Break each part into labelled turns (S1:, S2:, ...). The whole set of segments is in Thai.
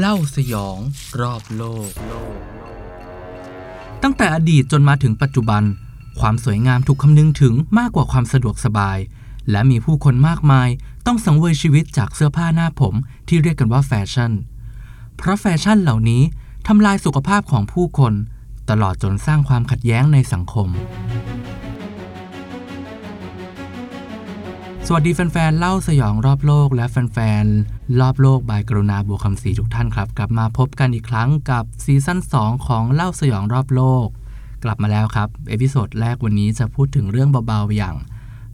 S1: เล่าสยองรอบโลก ตั้งแต่อดีตจนมาถึงปัจจุบัน ความสวยงามถูกคำนึงถึงมากกว่าความสะดวกสบาย และมีผู้คนมากมายต้องสังเวยชีวิตจากเสื้อผ้าหน้าผมที่เรียกกันว่าแฟชั่น เพราะแฟชั่นเหล่านี้ทำลายสุขภาพของผู้คน ตลอดจนสร้างความขัดแย้งในสังคม สวัสดีแฟนๆ เล่าสยองรอบโลกและแฟนๆ รอบโลก by กรุณาบัวคำศรีทุกท่านครับ กลับมาพบกันอีกครั้งกับซีซั่น2 ของเล่าสยองรอบโลก กลับมาแล้วครับ episode แรกวันนี้จะพูดถึงเรื่องเบาๆอย่าง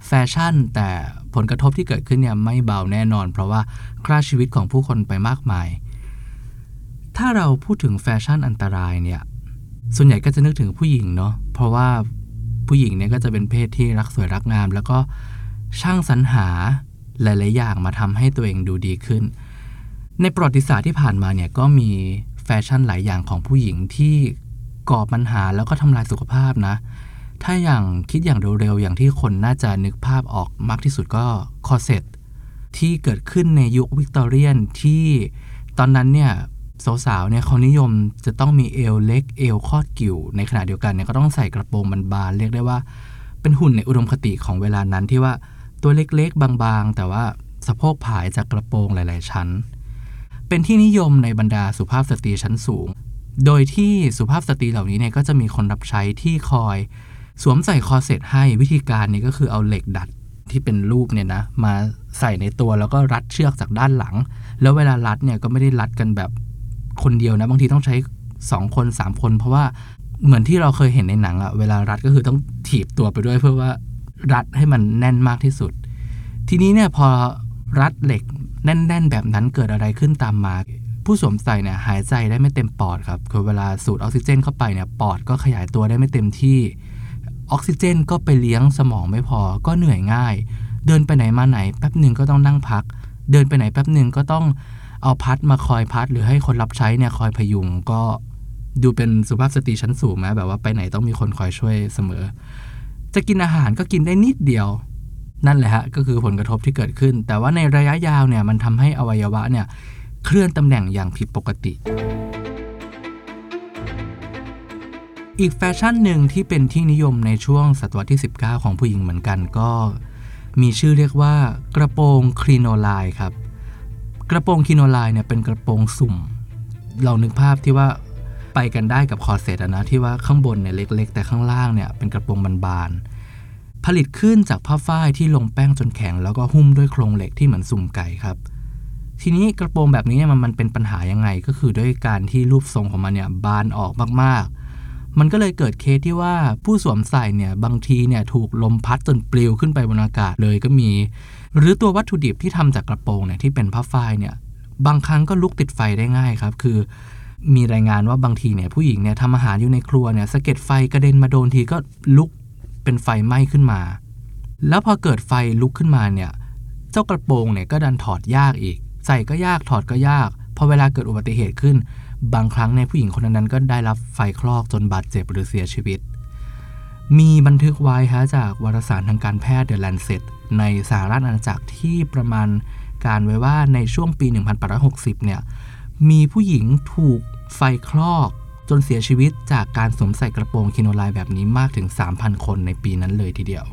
S1: แฟชั่น แต่ผลกระทบที่เกิดขึ้นเนี่ยไม่เบาแน่นอน เพราะว่าฆ่าชีวิตของผู้คนไปมากมาย ถ้าเราพูดถึงแฟชั่นอันตรายเนี่ยส่วนใหญ่ก็จะนึกถึงผู้หญิงเนาะเพราะว่าผู้หญิงเนี่ยก็จะเป็นเพศที่รักสวยรักงาม แล้วก็ช่างสรรหา หลายๆอย่างมาทำให้ตัวเองดูดีขึ้น ในประวัติศาสตร์ที่ผ่านมาเนี่ยก็มีแฟชั่นหลายอย่างของผู้หญิงที่ก่อปัญหาแล้วก็ทำลายสุขภาพนะ ถ้าอย่างคิดอย่างเร็วๆอย่างที่คนน่าจะนึกภาพออกมากที่สุดก็คอเซ็ตที่เกิดขึ้นในยุควิกตอเรียนที่ตอนนั้นเนี่ยสาวๆเนี่ยเขานิยมจะต้องมีเอวเล็กเอวคอดกิ่ว ในขณะเดียวกันเนี่ยก็ต้องใส่กระโปรงบานๆเรียกได้ว่า เป็นหุ่นในอุดมคติของเวลานั้นที่ว่า ตัวเล็กๆ บางๆ แต่ว่าสะโพกผายจากกระโปรงหลาย ๆ ชั้น เป็นที่นิยมในบรรดาสุภาพสตรีชั้นสูง โดยที่สุภาพสตรีเหล่านี้เนี่ยก็จะมีคนรับใช้ที่คอย สวมใส่คอเซ็ตให้วิธีการนี้ก็คือเอาเหล็กดัดที่เป็นรูปเนี่ยนะมาใส่ในตัวแล้วก็รัดเชือกจากด้านหลัง แล้วเวลารัดเนี่ยก็ไม่ได้รัดกันแบบคนเดียวนะ บางทีต้องใช้ 2 คน 3 คน เพราะว่าเหมือนที่เราเคยเห็นในหนังอะเวลารัดก็คือต้องถีบตัวไปด้วยเพื่อว่า รัดให้มันแน่นมากที่สุด ทีนี้เนี่ยพอรัดเหล็กแน่น ๆ แบบนั้นเกิดอะไรขึ้นตามมา ผู้สวมใส่เนี่ยหายใจได้ไม่เต็มปอดครับคือเวลาสูดออกซิเจนเข้าไปเนี่ยปอดก็ขยายตัวได้ไม่เต็มที่ ออกซิเจนก็ไปเลี้ยงสมองไม่พอก็เหนื่อยง่าย เดินไปไหนมาไหนแป๊บหนึ่งก็ต้องนั่งพัก เดินไปไหนแป๊บหนึ่งก็ต้องเอาพัดมาคอยพัด หรือให้คนรับใช้เนี่ยคอยพยุงก็ดูเป็นสุภาพสตรีชั้นสูงไหมแบบว่าไปไหนต้องมีคนคอยช่วยเสมอ จะกินอาหารก็กินได้นิดเดียว นั่นแหละฮะก็คือผลกระทบที่เกิดขึ้น แต่ว่าในระยะยาวเนี่ยมันทำให้อวัยวะเนี่ยเคลื่อนตำแหน่งอย่างผิดปกติ อีกแฟชั่นหนึ่งที่เป็นที่นิยมในช่วงศตวรรษที่ 19 ของผู้หญิงเหมือนกันก็ มีชื่อเรียกว่ากระโปรง crinoline ครับ กระโปรง crinoline เนี่ยเป็นกระโปรงสุ่ม เรานึกภาพที่ว่า ไปกันได้กับคอเซ็ตนะที่ว่าข้างบนเนี่ยเล็ก ๆ แต่ข้างล่างเนี่ยเป็นกระโปรงบานๆผลิตขึ้นจากผ้าฝ้ายที่ลงแป้งจนแข็งแล้วก็หุ้มด้วยโครงเหล็กที่เหมือนสุ่มไก่ครับ ทีนี้กระโปรงแบบนี้เนี่ยมันเป็นปัญหายังไงก็คือด้วยการที่รูปทรงของมันเนี่ยบานออกมากๆ มันก็เลยเกิดเคสที่ว่าผู้สวมใส่เนี่ยบางทีเนี่ยถูกลมพัดจนปลิวขึ้นไปบนอากาศเลยก็มี หรือตัววัตถุดิบที่ทำจากกระโปรงเนี่ยที่เป็นผ้าฝ้ายเนี่ยบางครั้งก็ลุกติดไฟได้ง่ายครับ คือ มีรายงานว่าบางทีเนี่ยผู้หญิงเนี่ยทำอาหารอยู่ในครัวเนี่ยสะเก็ดไฟกระเด็นมาโดนทีก็ลุกเป็นไฟไหม้ขึ้นมา แล้วพอเกิดไฟลุกขึ้นมาเนี่ยเจ้ากระโปรงเนี่ยก็ดันถอดยากอีก ใส่ก็ยากถอดก็ยากพอเวลาเกิดอุบัติเหตุขึ้น บางครั้งในผู้หญิงคนนั้นก็ได้รับไฟคลอกจนบาดเจ็บหรือเสียชีวิต มีบันทึกไว้ฮะจากวารสารทางการแพทย์เดอะแลนเซตในสหรัฐอาณาจักรที่ประมาณการไว้ว่าในช่วงปี 1860 เนี่ย มีผู้หญิงถูกไฟคลอกจนเสียชีวิตจากการสวมใส่กระโปรงคิโนไลแบบนี้มากถึง 3,000 คนในปีนั้นเลยทีเดียว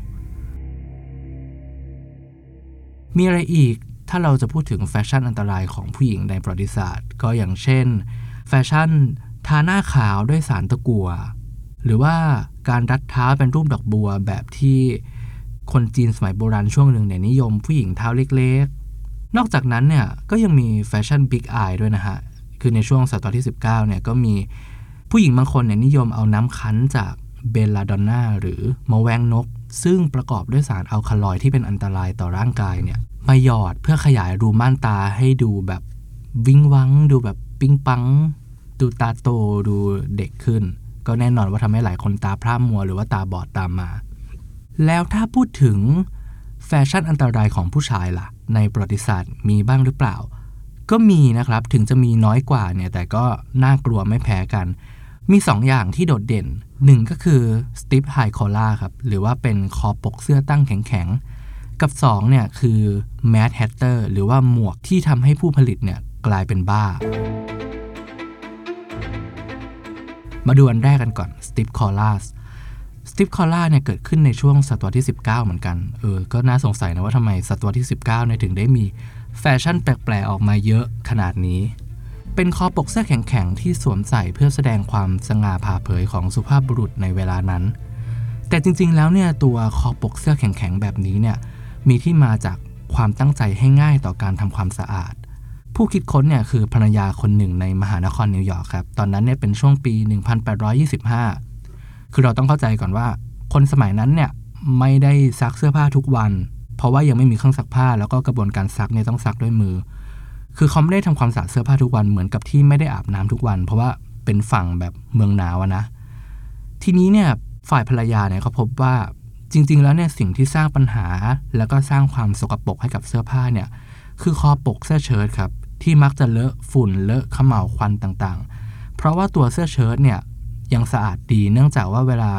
S1: มีอะไรอีกถ้าเราจะพูดถึงแฟชั่นอันตรายของผู้หญิงในประวัติศาสตร์ ก็อย่างเช่น แฟชั่นทาหน้าขาวด้วยสารตะกั่วหรือว่าการรัดเท้าเป็นรูปดอกบัวแบบที่คนจีนสมัยโบราณช่วงหนึ่งเนี่ยนิยมผู้หญิงเท้าเล็ก นอกจากนั้นเนี่ยก็ยังมีแฟชั่น big eye ด้วยนะฮะ คือในช่วงศตวรรษที่ 19เนี่ยก็มีผู้หญิงบางคนเนี่ยนิยมเอาน้ำคั้นจาก belladonna หรือมะแวงนก ซึ่งประกอบด้วยสารอัลคาลอยที่เป็นอันตรายต่อร่างกายเนี่ยมาหยอดเพื่อขยายรูม่านตาให้ดูแบบวิงวัง ดูแบบปิ๊งปัง ดูตาโตดูเด็กขึ้น ก็แน่นอนว่าทำให้หลายคนตาพร่ามัวหรือว่าตาบอดตามมา แล้วถ้าพูดถึงแฟชั่นอันตรายของผู้ชายล่ะ ในประวัติศาสตร์มีบ้างหรือเปล่า ก็มีนะครับถึงจะมีน้อยกว่าเนี่ยแต่ก็น่ากลัวไม่แพ้กัน มี 2ออย่างที่โดดเด่น 1 ก็คือ stiff high collar ครับหรือว่าเป็นคอปกเสื้อตั้งแข็งๆ กับ2เนี่ยคือ mad hatter หรือว่าหมวกที่ทำให้ผู้ผลิตเนี่ยกลายเป็นบ้า มาดูอันแรกกันก่อน stiff collar stiff collar เนี่ยเกิดขึ้นในช่วงศตวรรษที่ 19 เหมือนกัน เออ ก็น่าสงสัยนะว่าทำไมศตวรรษที่ 19เนี่ยถึงได้มีแฟชั่นแปลกๆ ออกมาเยอะขนาดนี้ เป็นคอปกเสื้อแข็งๆ ที่สวมใส่เพื่อแสดงความสง่าผ่าเผยของสุภาพบุรุษในเวลานั้น แต่จริงๆ แล้วเนี่ยตัวคอปกเสื้อแข็งๆ แบบนี้เนี่ยมีที่มาจากความตั้งใจให้ง่ายต่อการทำความสะอาด ผู้คิดค้นเนี่ยคือภรรยาคนหนึ่งในมหานครนิวยอร์กครับ ตอนนั้นเนี่ยเป็นช่วงปี 1825 คือเราต้องเข้าใจก่อนว่า คนสมัยนั้นเนี่ยไม่ได้ซักเสื้อผ้าทุกวัน เพราะว่ายังไม่มีเครื่องซักผ้าแล้วก็กระบวนการซักเนี่ยต้องซักด้วยมือ คือเขาไม่ได้ทำความสะอาดเสื้อผ้าทุกวันเหมือนกับที่ไม่ได้อาบน้ำทุกวัน เพราะว่าเป็นฝั่งแบบเมืองหนาวนะ ทีนี้เนี่ยฝ่ายภรรยาเนี่ยเขาพบว่าจริง ๆ แล้วเนี่ยสิ่งที่สร้างปัญหา แล้วก็สร้างความสกปรกให้กับเสื้อผ้าเนี่ยคือคอปกเสื้อเชิ้ตครับที่มักจะเลอะฝุ่นเลอะขมเหลาควันต่างๆ เพราะว่าตัวเสื้อเชิ้ตเนี่ย ยังสะอาดดี เนื่องจากว่าเวลา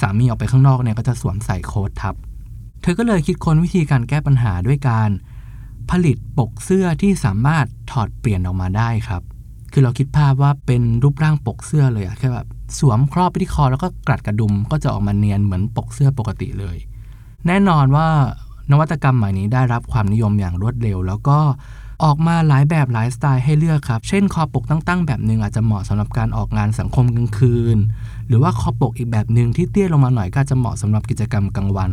S1: สามีออกไปข้างนอกเนี่ยก็จะสวมใส่โค้ททับ เธอก็เลยคิดค้นวิธีการแก้ปัญหาด้วยการ ผลิตปกเสื้อที่สามารถถอดเปลี่ยนออกมาได้ครับ คือเราคิดภาพว่าเป็นรูปร่างปกเสื้อเลยอะแค่แบบสวมครอบไปที่คอแล้วก็กรัดกระดุมก็จะออกมาเนียนเหมือนปกเสื้อปกติเลย แน่นอนว่านวัตกรรมใหม่นี้ได้รับความนิยมอย่างรวดเร็ว แล้วก็ ออกมาหลายแบบหลายสไตล์ให้เลือกครับ เช่นคอปกตั้งๆ แบบหนึ่งอาจจะเหมาะสำหรับการออกงานสังคมกลางคืน หรือว่าคอปกอีกแบบหนึ่งที่เตี้ยลงมาหน่อยก็จะเหมาะสำหรับกิจกรรมกลางวัน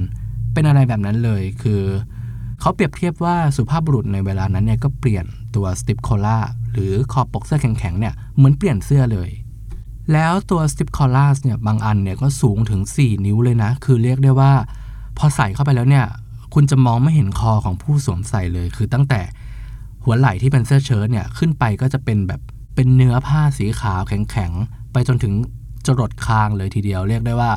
S1: เป็นอะไรแบบนั้นเลยคือเขาเปรียบเทียบว่าสุภาพบุรุษในเวลานั้นเนี่ยก็เปลี่ยนตัวสติปโคล่าหรือคอปกเสื้อแข็งๆเนี่ยเหมือนเปลี่ยนเสื้อเลย แล้วตัวสติปคอล่าเนี่ยบางอันเนี่ยก็สูงถึง 4 นิ้วเลยนะ คือเรียกได้ว่า พอใส่เข้าไปแล้วเนี่ยคุณจะมองไม่เห็นคอของผู้สวมใส่เลย คือตั้งแต่ หัวไหล่ที่เป็นเสื้อเชิ้ตเนี่ยขึ้นไปก็จะเป็นแบบเป็นเนื้อผ้าสีขาวแข็งๆ ไปจนถึงจรดคางเลยทีเดียวเรียกได้ว่า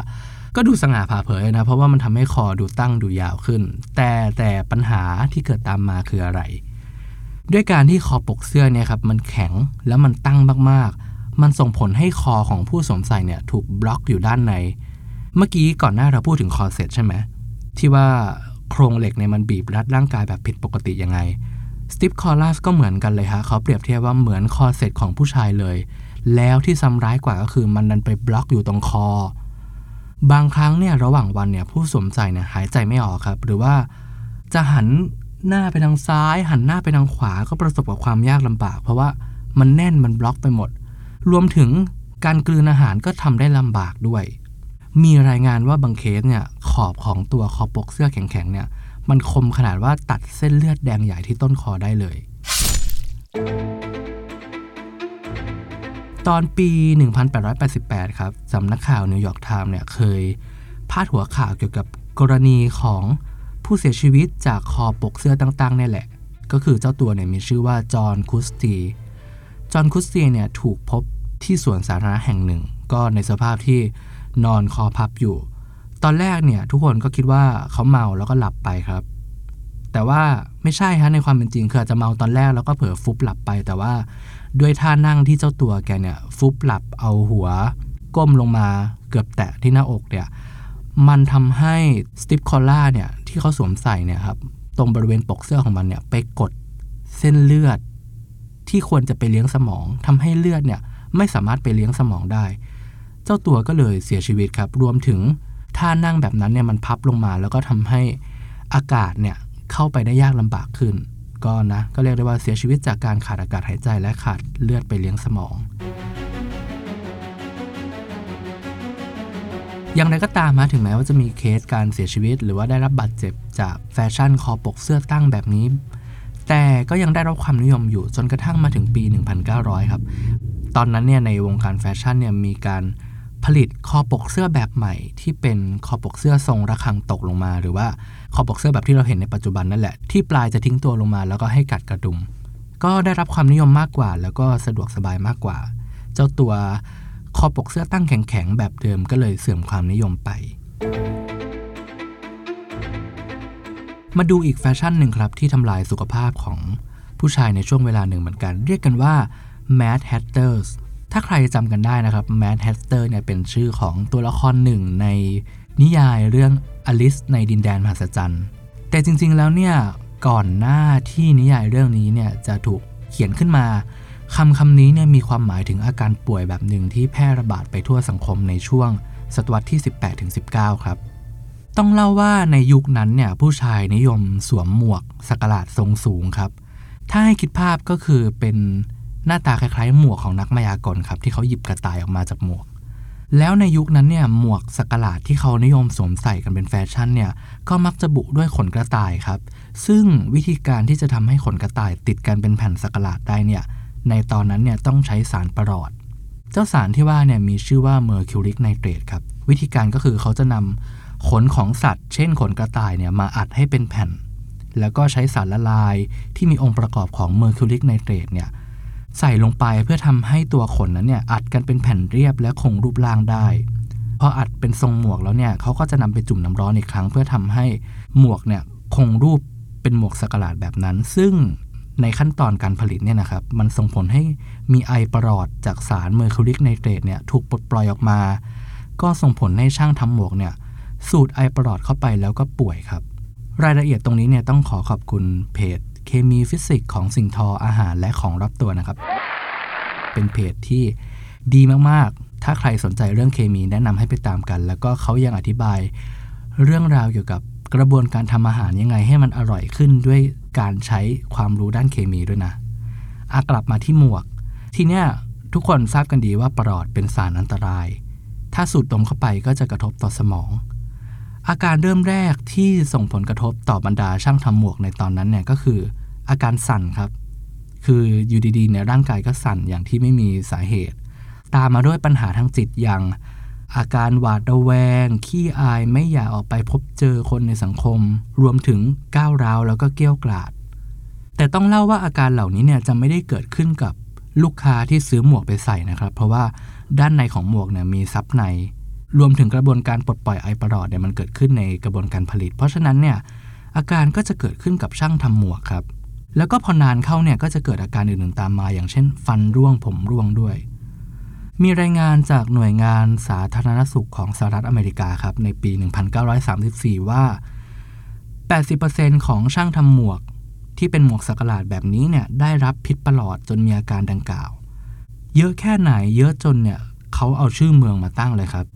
S1: ก็ดูสง่าผ่าเผยนะ เพราะว่ามันทำให้คอดูตั้งดูยาวขึ้น แต่แต่ปัญหาที่เกิดตามมาคืออะไร ด้วยการที่คอปกเสื้อเนี่ยครับมันแข็งแล้วมันตั้งมากๆ มันส่งผลให้คอของผู้สวมใส่เนี่ยถูกบล็อกอยู่ด้านใน เมื่อกี้ก่อนหน้าเราพูดถึงคอเซ็ตใช่ไหมที่ว่าโครงเหล็กเนี่ยมันบีบรัดร่างกายแบบผิดปกติยังไง stiff collar ก็เหมือนกันเลยฮะเขาเปรียบเทียบว่าเหมือนคอเซ็ตของผู้ชายเลย แล้วที่ซ้ำร้ายกว่าก็คือมันดันไปบล็อกอยู่ตรงคอ บางครั้งเนี่ยระหว่างวันเนี่ยผู้สวมใส่เนี่ยหายใจไม่ออกครับ หรือว่าจะหันหน้าไปทางซ้าย หันหน้าไปทางขวาก็ประสบกับความยากลำบาก เพราะว่ามันแน่นมันบล็อกไปหมด รวมถึงการกลืนอาหารก็ทำได้ลำบากด้วย มีรายงานว่าบางเคสเนี่ยขอบของตัวคอปกเสื้อแข็งๆเนี่ย มันคมขนาดว่าตัดเส้นเลือดแดงใหญ่ที่ต้นคอได้เลย ตอนปี 1888 ครับสำนักข่าวนิวยอร์กไทม์เนี่ยเคยพาดหัวข่าวเกี่ยวกับกรณีของผู้เสียชีวิตจากคอปกเสื้อต่างๆนี่แหละ ก็คือเจ้าตัวเนี่ยมีชื่อว่าจอห์นคุสตี จอห์นคุสตีเนี่ยถูกพบที่สวนสาธารณะแห่งหนึ่ง ก็ในสภาพที่นอนคอพับอยู่ ตอนแรกเนี่ยทุกคนก็คิดว่าเขาเมาแล้วก็หลับไปครับ แต่ว่าไม่ใช่ฮะในความเป็นจริงคืออาจจะเมาตอนแรกแล้วก็เผลอฟุบหลับไป แต่ว่าด้วยท่านั่งที่เจ้าตัวแกเนี่ยฟุบหลับเอาหัว ก้มลงมาเกือบแตะที่หน้าอกเนี่ยมันทำให้สติปคอล่าเนี่ยที่เขาสวมใส่เนี่ยครับตรงบริเวณปกเสื้อของมันเนี่ยไปกดเส้นเลือด ที่ควรจะไปเลี้ยงสมองทำให้เลือดเนี่ยไม่สามารถไปเลี้ยงสมองได้ เจ้าตัวก็เลยเสียชีวิตครับรวมถึง ท่านั่งแบบนั้นเนี่ยมันพับลงมา แล้วก็ทำให้อากาศเนี่ยเข้าไปได้ยากลำบากขึ้น ก็นะก็เรียกได้ว่าเสียชีวิตจากการขาดอากาศหายใจและขาดเลือดไปเลี้ยงสมอง อย่างไรก็ตามมาถึงแม้ว่าจะมีเคสการเสียชีวิต หรือว่าได้รับบาดเจ็บจากแฟชั่นคอปกเสื้อตั้งแบบนี้ แต่ก็ยังได้รับความนิยมอยู่จนกระทั่งมาถึงปี 1900 ครับ ตอนนั้นเนี่ยในวงการแฟชั่นเนี่ยมีการ ผลิตคอปกเสื้อแบบใหม่ ที่เป็นคอปกเสื้อทรงระฆังตกลงมา หรือว่าคอปกเสื้อแบบที่เราเห็นในปัจจุบันนั่นแหละที่ปลายจะทิ้งตัวลงมา แล้วก็ให้กัดกระดุม ก็ได้รับความนิยมมากกว่า แล้วก็สะดวกสบายมากกว่า เจ้าตัวคอปกเสื้อตั้งแข็งๆแบบเดิมก็เลยเสื่อมความนิยมไป มาดูอีกแฟชั่นหนึ่งครับที่ทำลายสุขภาพของผู้ชายในช่วงเวลาหนึ่งเหมือนกัน เรียกกันว่า Mad Hatters ถ้าใครจำกันได้นะครับ Mad Hatter เนี่ยเป็นชื่อของตัวละครหนึ่งในนิยายเรื่องอลิสในดินแดนมหัศจรรย์แต่จริงๆแล้วเนี่ยก่อนหน้าที่นิยายเรื่องนี้เนี่ยจะถูกเขียนขึ้นมาคำคำนี้เนี่ยมีความหมายถึงอาการป่วยแบบหนึ่งที่แพร่ระบาดไปทั่วสังคมในช่วงศตวรรษที่ 18-19 ครับ ต้องเล่าว่าในยุคนั้นเนี่ยผู้ชายนิยมสวมหมวกสกลาดทรงสูงครับ ถ้าให้คิดภาพก็คือเป็น หน้าตาคล้ายๆ หมวกของนักมายากลครับ ที่เขาหยิบกระต่ายออกมาจากหมวก แล้วในยุคนั้นเนี่ยหมวกสกลาดที่เขานิยมสวมใส่กันเป็นแฟชั่นเนี่ยก็มักจะบุด้วยขนกระต่ายครับ ซึ่งวิธีการที่จะทำให้ขนกระต่ายติดกันเป็นแผ่นสกลาดได้เนี่ยในตอนนั้นเนี่ยต้องใช้สารประหลอด เจ้าสารที่ว่าเนี่ยมีชื่อว่าเมอร์คิวริกไนเตรตครับวิธีการก็คือเขาจะนำขนของสัตว์ เช่นขนกระต่ายเนี่ยมาอัดให้เป็นแผ่น แล้วก็ใช้สารละลายที่มีองค์ประกอบของเมอร์คิวริกไนเตรตเนี่ย ใส่ลงไปเพื่อทำให้ตัวขนนั้นเนี่ยอัดกันเป็นแผ่นเรียบและคงรูปร่างได้พออัดเป็นทรงหมวกแล้วเนี่ยเขาก็จะนำไปจุ่มน้ำร้อนอีกครั้ง เพื่อทำให้หมวกเนี่ยคงรูปเป็นหมวกสักหลาดแบบนั้น ซึ่งในขั้นตอนการผลิตเนี่ยนะครับมันส่งผลให้มีไอประหลอดจากสารเมอร์คิวริกไนเตรตเนี่ยถูกปลดปล่อยออกมา ก็ส่งผลให้ช่างทำหมวกเนี่ยสูดไอประหลอดเข้าไปแล้วก็ป่วยครับ รายละเอียดตรงนี้เนี่ยต้องขอขอบคุณเพจ เคมีฟิสิกส์ของสิ่งทออาหารและของรอบตัวนะครับ เป็นเพจที่ดีมากๆ ถ้าใครสนใจเรื่องเคมีแนะนำให้ไปตามกัน แล้วก็เขายังอธิบาย เรื่องราวเกี่ยวกับกระบวนการทำอาหารยังไงให้มันอร่อยขึ้นด้วยการใช้ความรู้ด้านเคมีด้วยนะอากลับมาที่หมวก ทีเนี้ยทุกคนทราบกันดีว่าปลอดเป็นสารอันตราย ถ้าสูดดมเข้าไปก็จะกระทบต่อสมอง อาการเริ่มแรกที่ส่งผลกระทบต่อบรรดาช่างทำหมวกในตอนนั้นเนี่ยก็คือ อาการสั่นครับ คืออยู่ดีๆเนี่ยร่างกายก็สั่นอย่างที่ไม่มีสาเหตุ ตามมาด้วยปัญหาทางจิตอย่างอาการหวาดระแวง ขี้อายไม่อยากออกไปพบเจอคนในสังคม รวมถึงก้าวร้าวแล้วก็เกี้ยวกราด แต่ต้องเล่าว่าอาการเหล่านี้เนี่ยจะไม่ได้เกิดขึ้นกับลูกค้าที่ซื้อหมวกไปใส่นะครับ เพราะว่าด้านในของหมวกเนี่ยมีซับใน รวมถึงกระบวนการปลดปล่อยไอประหลอดเนี่ยมันเกิดขึ้นในกระบวนการผลิต เพราะฉะนั้นเนี่ยอาการก็จะเกิดขึ้นกับช่างทำหมวกครับ แล้วก็พอนานเข้าเนี่ยก็จะเกิดอาการอื่นๆตามมา อย่างเช่น ฟันร่วงผมร่วงด้วย มีรายงานจากหน่วยงานสาธารณสุขของสหรัฐอเมริกาครับในปี 1934 ว่า 80%ของช่างทำหมวกที่เป็นหมวกสักหลาดแบบนี้เนี่ยได้รับพิษประหลอดจนมีอาการดังกล่าว เยอะแค่ไหนเยอะจนเนี่ยเขาเอาชื่อเมืองมาตั้งเลยครับ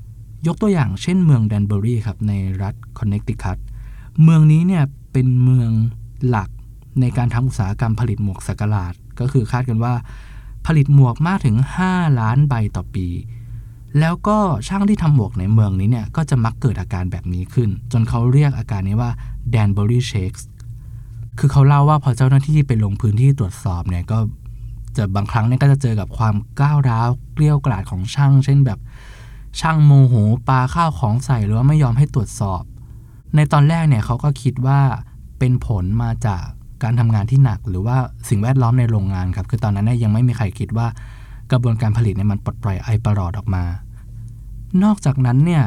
S1: ยกตัวอย่างเช่นเมืองแดนเบอรีครับในรัฐคอนเนคติคัตเมืองนี้เนี่ยเป็นเมืองหลัก ในการทำอุตสาหกรรมผลิตหมวกสักหลาด ก็คือคาดกันว่า ผลิตหมวกมากถึง 5 ล้านใบต่อปี แล้วก็ช่างที่ทำหมวกในเมืองนี้เนี่ยก็จะมักเกิดอาการแบบนี้ขึ้น จนเขาเรียกอาการนี้ว่า Danbury Shakes คือเขาเล่าว่าพอเจ้าหน้าที่ไปลงพื้นที่ตรวจสอบเนี่ยก็จะบางครั้งเนี่ยก็จะเจอกับความก้าวร้าวเกลี้ยวกล่อมของช่าง เช่นแบบช่างโมโหปาข้าวของใส่หรือว่าไม่ยอมให้ตรวจสอบ ในตอนแรกเนี่ยเขาก็คิดว่าเป็นผลมาจาก การทำงานที่หนักหรือว่าสิ่งแวดล้อมในโรงงานครับคือตอนนั้นเนี่ยยังไม่มีใครคิดว่ากระบวนการผลิตเนี่ยมันปลดปล่อยไอประหลอดออกมา นอกจากนั้นเนี่ย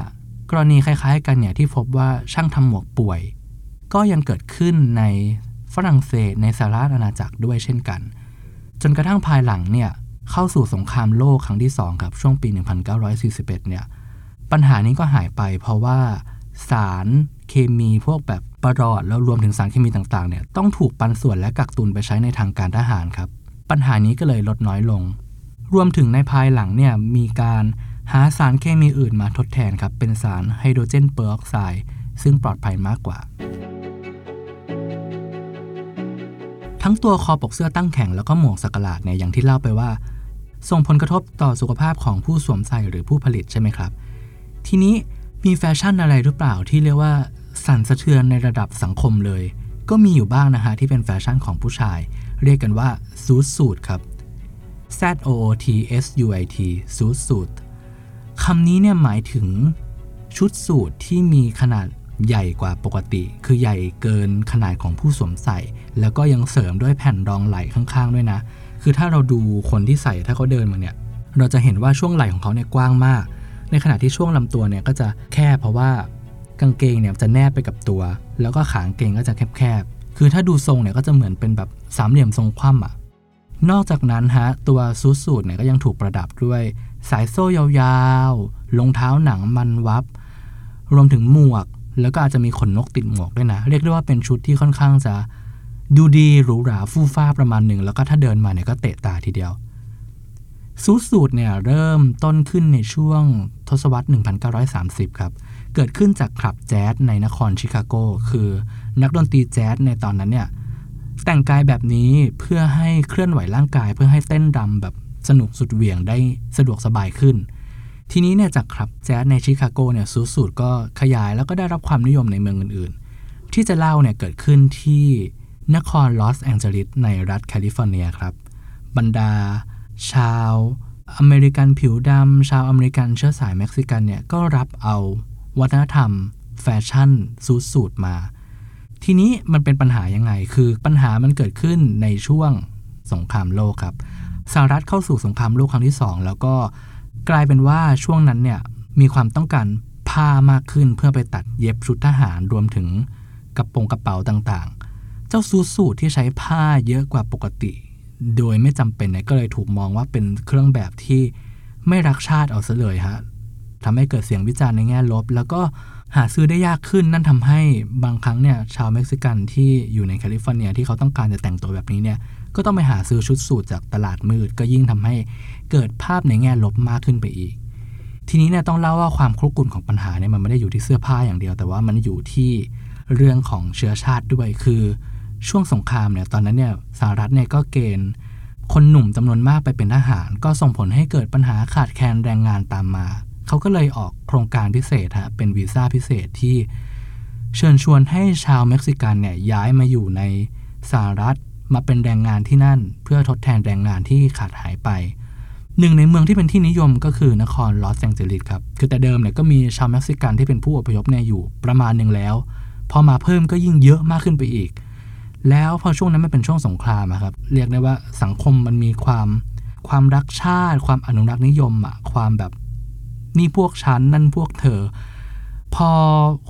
S1: กรณีคล้าย ๆ กันเนี่ยที่พบว่าช่างทำหมวกป่วย ก็ยังเกิดขึ้นในฝรั่งเศสในสหราชอาณาจักรด้วยเช่นกัน จนกระทั่งภายหลังเนี่ยเข้าสู่สงครามโลกครั้งที่2ครับช่วงปี 1941 เนี่ยปัญหานี้ก็หายไปเพราะว่า สารเคมีพวกแบบประหลอดแล้วรวมถึงสารเคมีต่างๆเนี่ยต้องถูกปันส่วนและกักตุนไปใช้ในทางการทหารครับ ปัญหานี้ก็เลยลดน้อยลง รวมถึงในภายหลังเนี่ยมีการหาสารเคมีอื่นมาทดแทนครับ เป็นสารไฮโดรเจนเปอร์ออกไซด์ซึ่งปลอดภัยมากกว่า ทั้งตัวคอปกเสื้อตั้งแข็งแล้วก็หมวกสักหลาดเนี่ยอย่างที่เล่าไปว่า ส่งผลกระทบต่อสุขภาพของผู้สวมใส่หรือผู้ผลิตใช่ไหมครับ ทีนี้ มีแฟชั่นอะไรหรือเปล่าที่เรียกว่าสั่นสะเทือนในระดับสังคมเลย ก็มีอยู่บ้างนะฮะที่เป็นแฟชั่นของผู้ชาย เรียกกันว่า zoot suit ครับ Z O O T S U I T zoot suit คำนี้เนี่ยหมายถึงชุดสูทที่มีขนาดใหญ่กว่าปกติ คือใหญ่เกินขนาดของผู้สวมใส่ แล้วก็ยังเสริมด้วยแผ่นรองไหล่ข้างๆ ด้วยนะ คือถ้าเราดูคนที่ใส่ถ้าเขาเดินมาเนี่ย เราจะเห็นว่าช่วงไหล่ของเขาเนี่ยกว้างมาก ในขณะที่ช่วงลำตัวเนี่ยก็จะแคบเพราะว่ากางเกงเนี่ยจะแนบไปกับตัว แล้วก็ขางเกงก็จะแคบๆ คือถ้าดูทรงเนี่ยก็จะเหมือนเป็นแบบสามเหลี่ยมทรงคว่ำอะ นอกจากนั้นฮะตัวซูสูทเนี่ยก็ยังถูกประดับด้วย สายโซ่ยาวๆรองเท้าหนังมันวับ รวมถึงหมวก แล้วก็อาจจะมีขนนกติดหมวกด้วยนะ เรียกได้ว่าเป็นชุดที่ค่อนข้างจะดูดีหรูหราฟู่ฟ้าประมาณหนึ่ง แล้วก็ถ้าเดินมาเนี่ยก็เตะตาทีเดียว ซูสูตรเนี่ยเริ่มต้นขึ้นในช่วงทศวรรษ 1930 ครับ เกิดขึ้นจากคลับแจ๊สในนครชิคาโก คือนักดนตรีแจ๊สในตอนนั้นเนี่ยแต่งกายแบบนี้เพื่อให้เคลื่อนไหวร่างกาย เพื่อให้เต้นรำแบบสนุกสุดเหวี่ยงได้สะดวกสบายขึ้น ทีนี้เนี่ยจากคลับแจ๊สในชิคาโกเนี่ยซูสูตรก็ขยายแล้วก็ได้รับความนิยมในเมืองอื่นๆ ที่จะเล่าเนี่ยเกิดขึ้นที่นครลอสแองเจลิสในรัฐแคลิฟอร์เนียครับบรรดา ชาวอเมริกันผิวดำชาวอเมริกันเชื้อสายเม็กซิกันเนี่ยก็รับเอาวัฒนธรรม แฟชั่น zoot suit มา ทีนี้มันเป็นปัญหายังไง คือปัญหามันเกิดขึ้นในช่วงสงครามโลกครับสหรัฐเข้าสู่สงครามโลกครั้งที่ 2 แล้วก็กลายเป็นว่าช่วงนั้นเนี่ยมีความต้องการผ้ามากขึ้นเพื่อไปตัดเย็บชุดทหารรวมถึงกระโปรงกระเป๋าต่างๆ เจ้าซูสูตรที่ใช้ผ้าเยอะกว่าปกติ โดยไม่จำเป็นเนี่ยก็เลยถูกมองว่าเป็นเครื่องแบบที่ไม่รักชาติเอาซะเลยฮะทำให้เกิดเสียงวิจารณ์ในแง่ลบ แล้วก็หาซื้อได้ยากขึ้นนั่นทำให้บางครั้งเนี่ยชาวเม็กซิกันที่อยู่ในแคลิฟอร์เนียที่เขาต้องการจะแต่งตัวแบบนี้เนี่ยก็ต้องไปหาซื้อชุดสูทจากตลาดมืด ก็ยิ่งทำให้เกิดภาพในแง่ลบมากขึ้นไปอีก ทีนี้เนี่ยต้องเล่าว่าความครุกรุ่นของปัญหาเนี่ยมันไม่ได้อยู่ที่เสื้อผ้าอย่างเดียว แต่ว่ามันอยู่ที่เรื่องของเชื้อชาติด้วยคือ ช่วงสงครามเนี่ยตอนนั้นเนี่ยสหรัฐเนี่ยก็เกณฑ์คนหนุ่มจำนวนมากไปเป็นทหาร ก็ส่งผลให้เกิดปัญหาขาดแคลนแรงงานตามมา เขาก็เลยออกโครงการพิเศษฮะเป็นวีซ่าพิเศษที่เชิญชวนให้ชาวเม็กซิกันเนี่ยย้ายมาอยู่ในสหรัฐมาเป็นแรงงานที่นั่น เพื่อทดแทนแรงงานที่ขาดหายไป หนึ่งในเมืองที่เป็นที่นิยมก็คือนครลอสแองเจลิสครับ คือแต่เดิมเนี่ยก็มีชาวเม็กซิกันที่เป็นผู้อพยพเนี่ยอยู่ประมาณหนึ่งแล้ว พอมาเพิ่มก็ยิ่งเยอะมากขึ้นไปอีก แล้วพอช่วงนั้นมันเป็นช่วงสงครามครับ เรียกได้ว่าสังคมมันมีความความรักชาติ ความอนุรักษ์นิยมอะความแบบนี่พวกฉันนั่นพวกเธอ พอ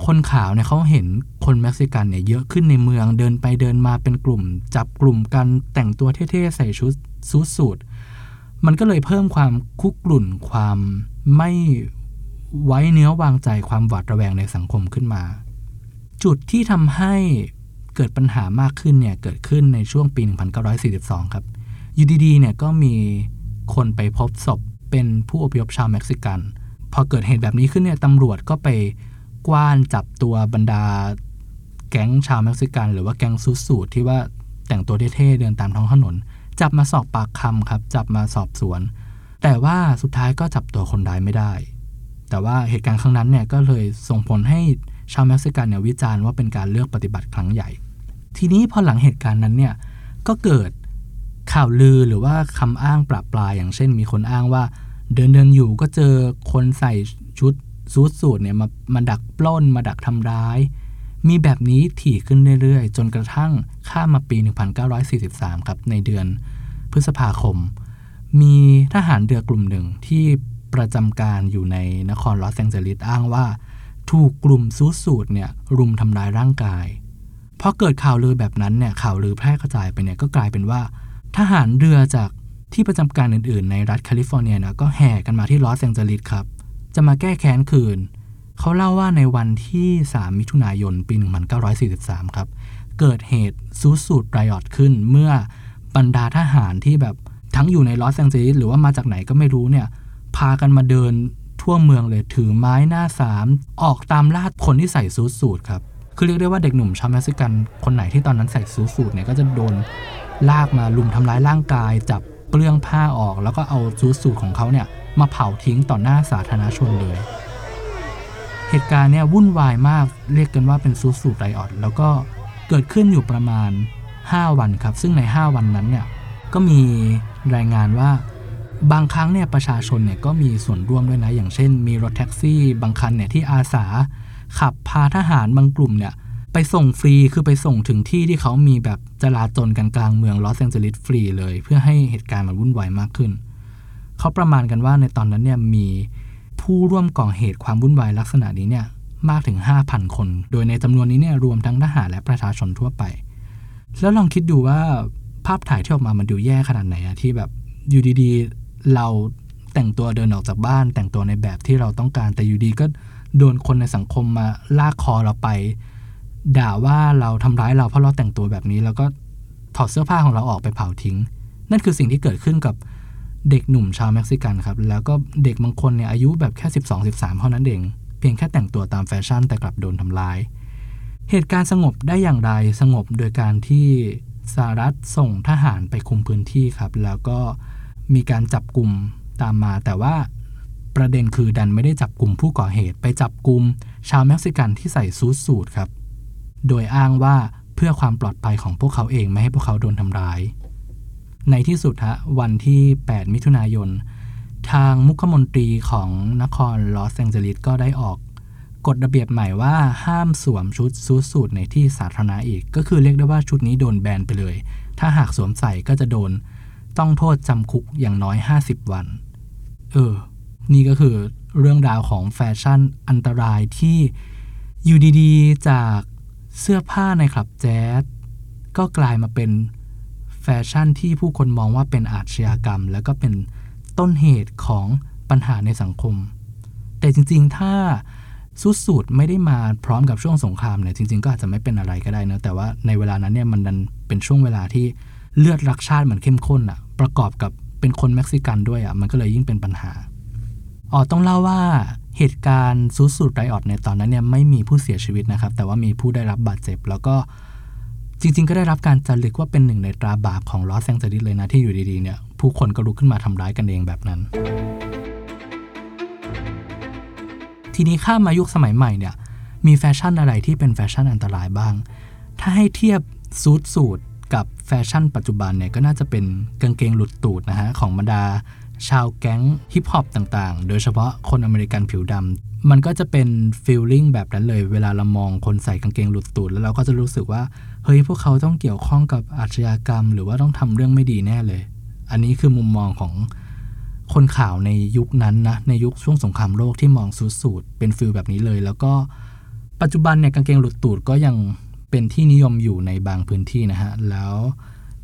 S1: คนขาวเนี่ยเขาเห็นคนเม็กซิกันเนี่ยเยอะขึ้นในเมืองเดินไปเดินมาเป็นกลุ่ม จับกลุ่มกันแต่งตัวเท่ๆใส่ชุด zoot suit มันก็เลยเพิ่มความคุกรุ่นความไม่ไว้เนื้อวางใจความหวาดระแวงในสังคมขึ้นมา จุดที่ทำให้ เกิดปัญหามากขึ้นเนี่ยเกิดขึ้นในช่วงปี 1942 ครับอยู่ดีๆเนี่ยก็มีคนไปพบศพเป็นผู้อพยพชาวเม็กซิกัน พอเกิดเหตุแบบนี้ขึ้นเนี่ยตำรวจก็ไปกว้านจับตัวบรรดาแก๊งชาวเม็กซิกัน หรือว่าแก๊งซูสูทที่ว่าแต่งตัวเท่ๆเดินตามท้องถนน จับมาสอบปากคำครับ จับมาสอบสวน แต่ว่าสุดท้ายก็จับตัวคนร้ายไม่ได้ แต่ว่าเหตุการณ์ครั้งนั้นเนี่ยก็เลยส่งผลให้ชาวเม็กซิกันเนี่ยวิจารณ์ว่าเป็นการเลือกปฏิบัติครั้งใหญ่ ทีนี้พอหลังเหตุการณ์นั้นเนี่ยก็เกิดข่าวลือหรือว่าคำอ้างปราบปลายอย่างเช่น มีคนอ้างว่า เดินเดินอยู่ก็เจอคนใส่ชุดซูทสูทเนี่ยมามาดักปล้นมาดักทำร้าย มีแบบนี้ถี่ขึ้นเรื่อยๆ จนกระทั่งข้ามมาปี 1943 ครับในเดือนพฤษภาคม มีทหารเรือกลุ่มหนึ่งที่ประจำการอยู่ในนครลอสแองเจลิสอ้างว่า ถูกกลุ่มซูสูทเนี่ยรุมทำร้ายร่างกาย พอเกิดข่าวลือแบบนั้นเนี่ยข่าวลือแพร่กระจายไปเนี่ยก็กลายเป็นว่า ทหารเรือจากที่ประจำการอื่นๆ ในรัฐแคลิฟอร์เนียนะก็แห่กันมาที่ลอสแองเจลิสครับ จะมาแก้แค้นคืน เขาเล่าว่าในวันที่ 3 มิถุนายน ปี 1943 ครับ เกิดเหตุ Zoot Suit Riot ขึ้นเมื่อบรรดาทหารที่แบบทั้งอยู่ในลอสแองเจลิสหรือว่ามาจากไหนก็ไม่รู้เนี่ยพากันมาเดินทั่วเมืองเลยถือไม้หน้าสามออกตามล่าคนที่ใส่ zoot suit ครับ คือเรียกได้ว่าเด็กหนุ่มชาวเม็กซิกันคนไหนที่ตอนนั้นใส่ซูสูทเนี่ยก็จะโดนลากมาลุมทำร้ายร่างกาย จับเปลื้องผ้าออก แล้วก็เอาซูสูทของเขาเนี่ยมาเผาทิ้งต่อหน้าสาธารณชนเลย เหตุการณ์เนี่ยวุ่นวายมากเรียกกันว่าเป็นซูสูทไรออดแล้วก็เกิดขึ้นอยู่ประมาณ 5 วันครับ ซึ่งใน 5 วันนั้นเนี่ยก็มีรายงานว่าบางครั้งเนี่ยประชาชนเนี่ยก็มีส่วนร่วมด้วยนะ อย่างเช่น มีรถแท็กซี่ บางคันเนี่ยที่อาสา ขับพาทหารบางกลุ่มเนี่ยไปส่งฟรีคือไปส่งถึงที่ที่เขามีแบบจลาจลกันกลางเมืองลอสแองเจลิสฟรีเลย เพื่อให้เหตุการณ์มันวุ่นวายมากขึ้น เขาประมาณกันว่าในตอนนั้นเนี่ยมีผู้ร่วมก่อเหตุความวุ่นวายลักษณะนี้เนี่ยมากถึง 5,000 คน โดยในจำนวนนี้เนี่ยรวมทั้งทหารและประชาชนทั่วไป แล้วลองคิดดูว่าภาพถ่ายที่ออกมามันดูแย่ขนาดไหนอะที่แบบอยู่ดีๆ เราแต่งตัวเดินออกจากบ้าน แต่งตัวในแบบที่เราต้องการแต่อยู่ดีก็ โดนคนในสังคมมาลากคอเราไป ด่าว่าเราทำร้ายเราเพราะเราแต่งตัวแบบนี้ แล้วก็ถอดเสื้อผ้าของเราออกไปเผาทิ้ง นั่นคือสิ่งที่เกิดขึ้นกับเด็กหนุ่มชาวเม็กซิกันครับ แล้วก็เด็กบางคนเนี่ยอายุแบบแค่ 12-13 เท่านั้นเอง เพียงแค่แต่งตัวตามแฟชั่นแต่กลับโดนทำร้าย เหตุการณ์สงบได้อย่างไรสงบโดยการที่สหรัฐส่งทหารไปคุมพื้นที่ครับ แล้วก็มีการจับกลุ่มตามมาแต่ว่า ประเด็นคือดันไม่ได้จับกลุ่มผู้ก่อเหตุไปจับกลุ่มชาวเม็กซิกันที่ใส่ซูทสูทครับ โดยอ้างว่าเพื่อความปลอดภัยของพวกเขาเองไม่ให้พวกเขาโดนทำร้าย ในที่สุดฮะวันที่ 8 มิถุนายน ทางมุขมนตรีของนครลอสแองเจลิสก็ได้ออกกฎระเบียบใหม่ว่าห้ามสวมชุดซูทสูทในที่สาธารณะอีก ก็คือเรียกได้ว่าชุดนี้โดนแบนไปเลย ถ้าหากสวมใส่ก็จะโดน ต้องโทษจำคุกอย่างน้อย 50 วัน เออ นี่ก็คือเรื่องราวของแฟชั่นอันตรายที่อยู่ดีๆ จากเสื้อผ้าในคลับแจ๊สก็กลายมาเป็นแฟชั่นที่ผู้คนมองว่าเป็นอาชญากรรม แล้วก็เป็นต้นเหตุของปัญหาในสังคม แต่จริงๆ ถ้าสุดสูตรไม่ได้มาพร้อมกับช่วงสงครามเนี่ยจริง ๆ ก็อาจจะไม่เป็นอะไรก็ได้นะแต่ว่าในเวลานั้นเนี่ยมันดันเป็นช่วงเวลาที่เลือดรักชาติเหมือนเข้มข้นอะประกอบกับเป็นคนเม็กซิกันด้วยอะมันก็เลยยิ่งเป็นปัญหา อ๋อต้องเล่าว่าเหตุการณ์ซูสูดไรออดในตอนนั้นเนี่ยไม่มีผู้เสียชีวิตนะครับ แต่ว่ามีผู้ได้รับบาดเจ็บ แล้วก็จริง ๆ ก็ได้รับการจารึกว่าเป็นหนึ่งในตราบาปของลอสแองเจลิสเลยนะที่อยู่ดีๆเนี่ยผู้คนก็ลุกขึ้นมาทำร้ายกันเองแบบนั้น ทีนี้ข้ามมายุคสมัยใหม่เนี่ยมีแฟชั่นอะไรที่เป็นแฟชั่นอันตรายบ้าง ถ้าให้เทียบ zoot suit กับแฟชั่นปัจจุบันเนี่ยก็น่าจะเป็นกางเกงหลุดตูดนะฮะของบรรดา ชาวแก๊งฮิปฮอปต่างๆ โดยเฉพาะคนอเมริกันผิวดำ มันก็จะเป็น feeling แบบนั้นเลย เวลาเรามองคนใส่กางเกงหลุดตูดแล้วเราก็จะรู้สึกว่า เฮ้ยพวกเขาต้องเกี่ยวข้องกับอาชญากรรม หรือว่าต้องทำเรื่องไม่ดีแน่เลย อันนี้คือมุมมองของคนขาวในยุคนั้นนะ ในยุคช่วงสงครามโลกที่มองสูดสูดเป็นฟิลแบบนี้เลย แล้วก็ปัจจุบันเนี่ยกางเกงหลุดตูดก็ยังเป็นที่นิยมอยู่ในบางพื้นที่นะฮะ แล้ว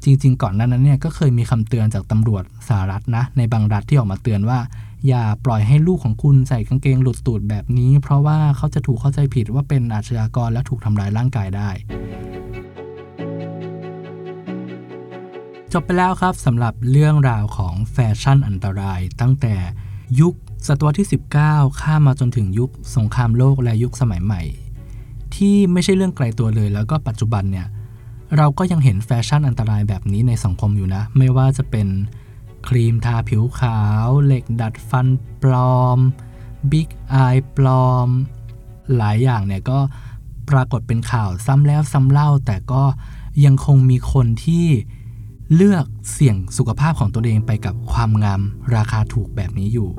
S1: จริง ๆ ก่อนหน้านั้นเนี่ยก็เคยมีคำเตือนจากตำรวจสหรัฐนะ ในบางรัฐที่ออกมาเตือนว่า อย่าปล่อยให้ลูกของคุณใส่กางเกงหลุดตูดแบบนี้ เพราะว่าเขาจะถูกเข้าใจผิดว่าเป็นอาชญากรและถูกทำร้ายร่างกายได้ จบไปแล้วครับสำหรับเรื่องราวของแฟชั่นอันตราย ตั้งแต่ยุคศตวรรษที่ 19 ข้ามมาจนถึงยุคสงครามโลกและยุคสมัยใหม่ ที่ไม่ใช่เรื่องไกลตัวเลยแล้วก็ปัจจุบันเนี่ย เราก็ยังเห็นแฟชั่นอันตรายแบบนี้ในสังคมอยู่นะ ไม่ว่าจะเป็นครีมทาผิวขาว เหล็กดัดฟันปลอม big eye ปลอม หลายอย่างเนี่ยก็ปรากฏเป็นข่าวซ้ำแล้วซ้ำเล่า แต่ก็ยังคงมีคนที่เลือกเสี่ยงสุขภาพของตัวเองไปกับความงามราคาถูกแบบนี้อยู่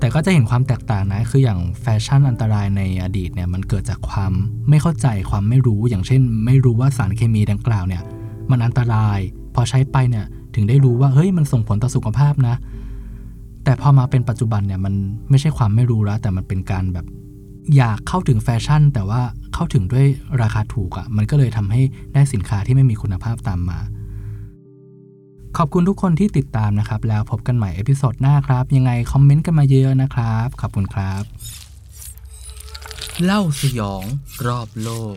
S1: แต่ก็จะเห็นความแตกต่างนะ คืออย่างแฟชั่นอันตรายในอดีตเนี่ยมันเกิดจากความไม่เข้าใจความไม่รู้ อย่างเช่น ไม่รู้ว่าสารเคมีดังกล่าวเนี่ยมันอันตราย พอใช้ไปเนี่ยถึงได้รู้ว่าเฮ้ยมันส่งผลต่อสุขภาพนะ แต่พอมาเป็นปัจจุบันเนี่ยมันไม่ใช่ความไม่รู้แล้ว แต่มันเป็นการแบบอยากเข้าถึงแฟชั่น แต่ว่าเข้าถึงด้วยราคาถูกอะ่ะมันก็เลยทำให้ได้สินค้าที่ไม่มีคุณภาพตามมา ขอบคุณทุกคนที่ติดตามนะครับ แล้วพบกันใหม่ episode หน้าครับ ยังไงคอมเมนต์กันมาเยอะนะครับ ขอบคุณครับ เล่าสยองรอบโลก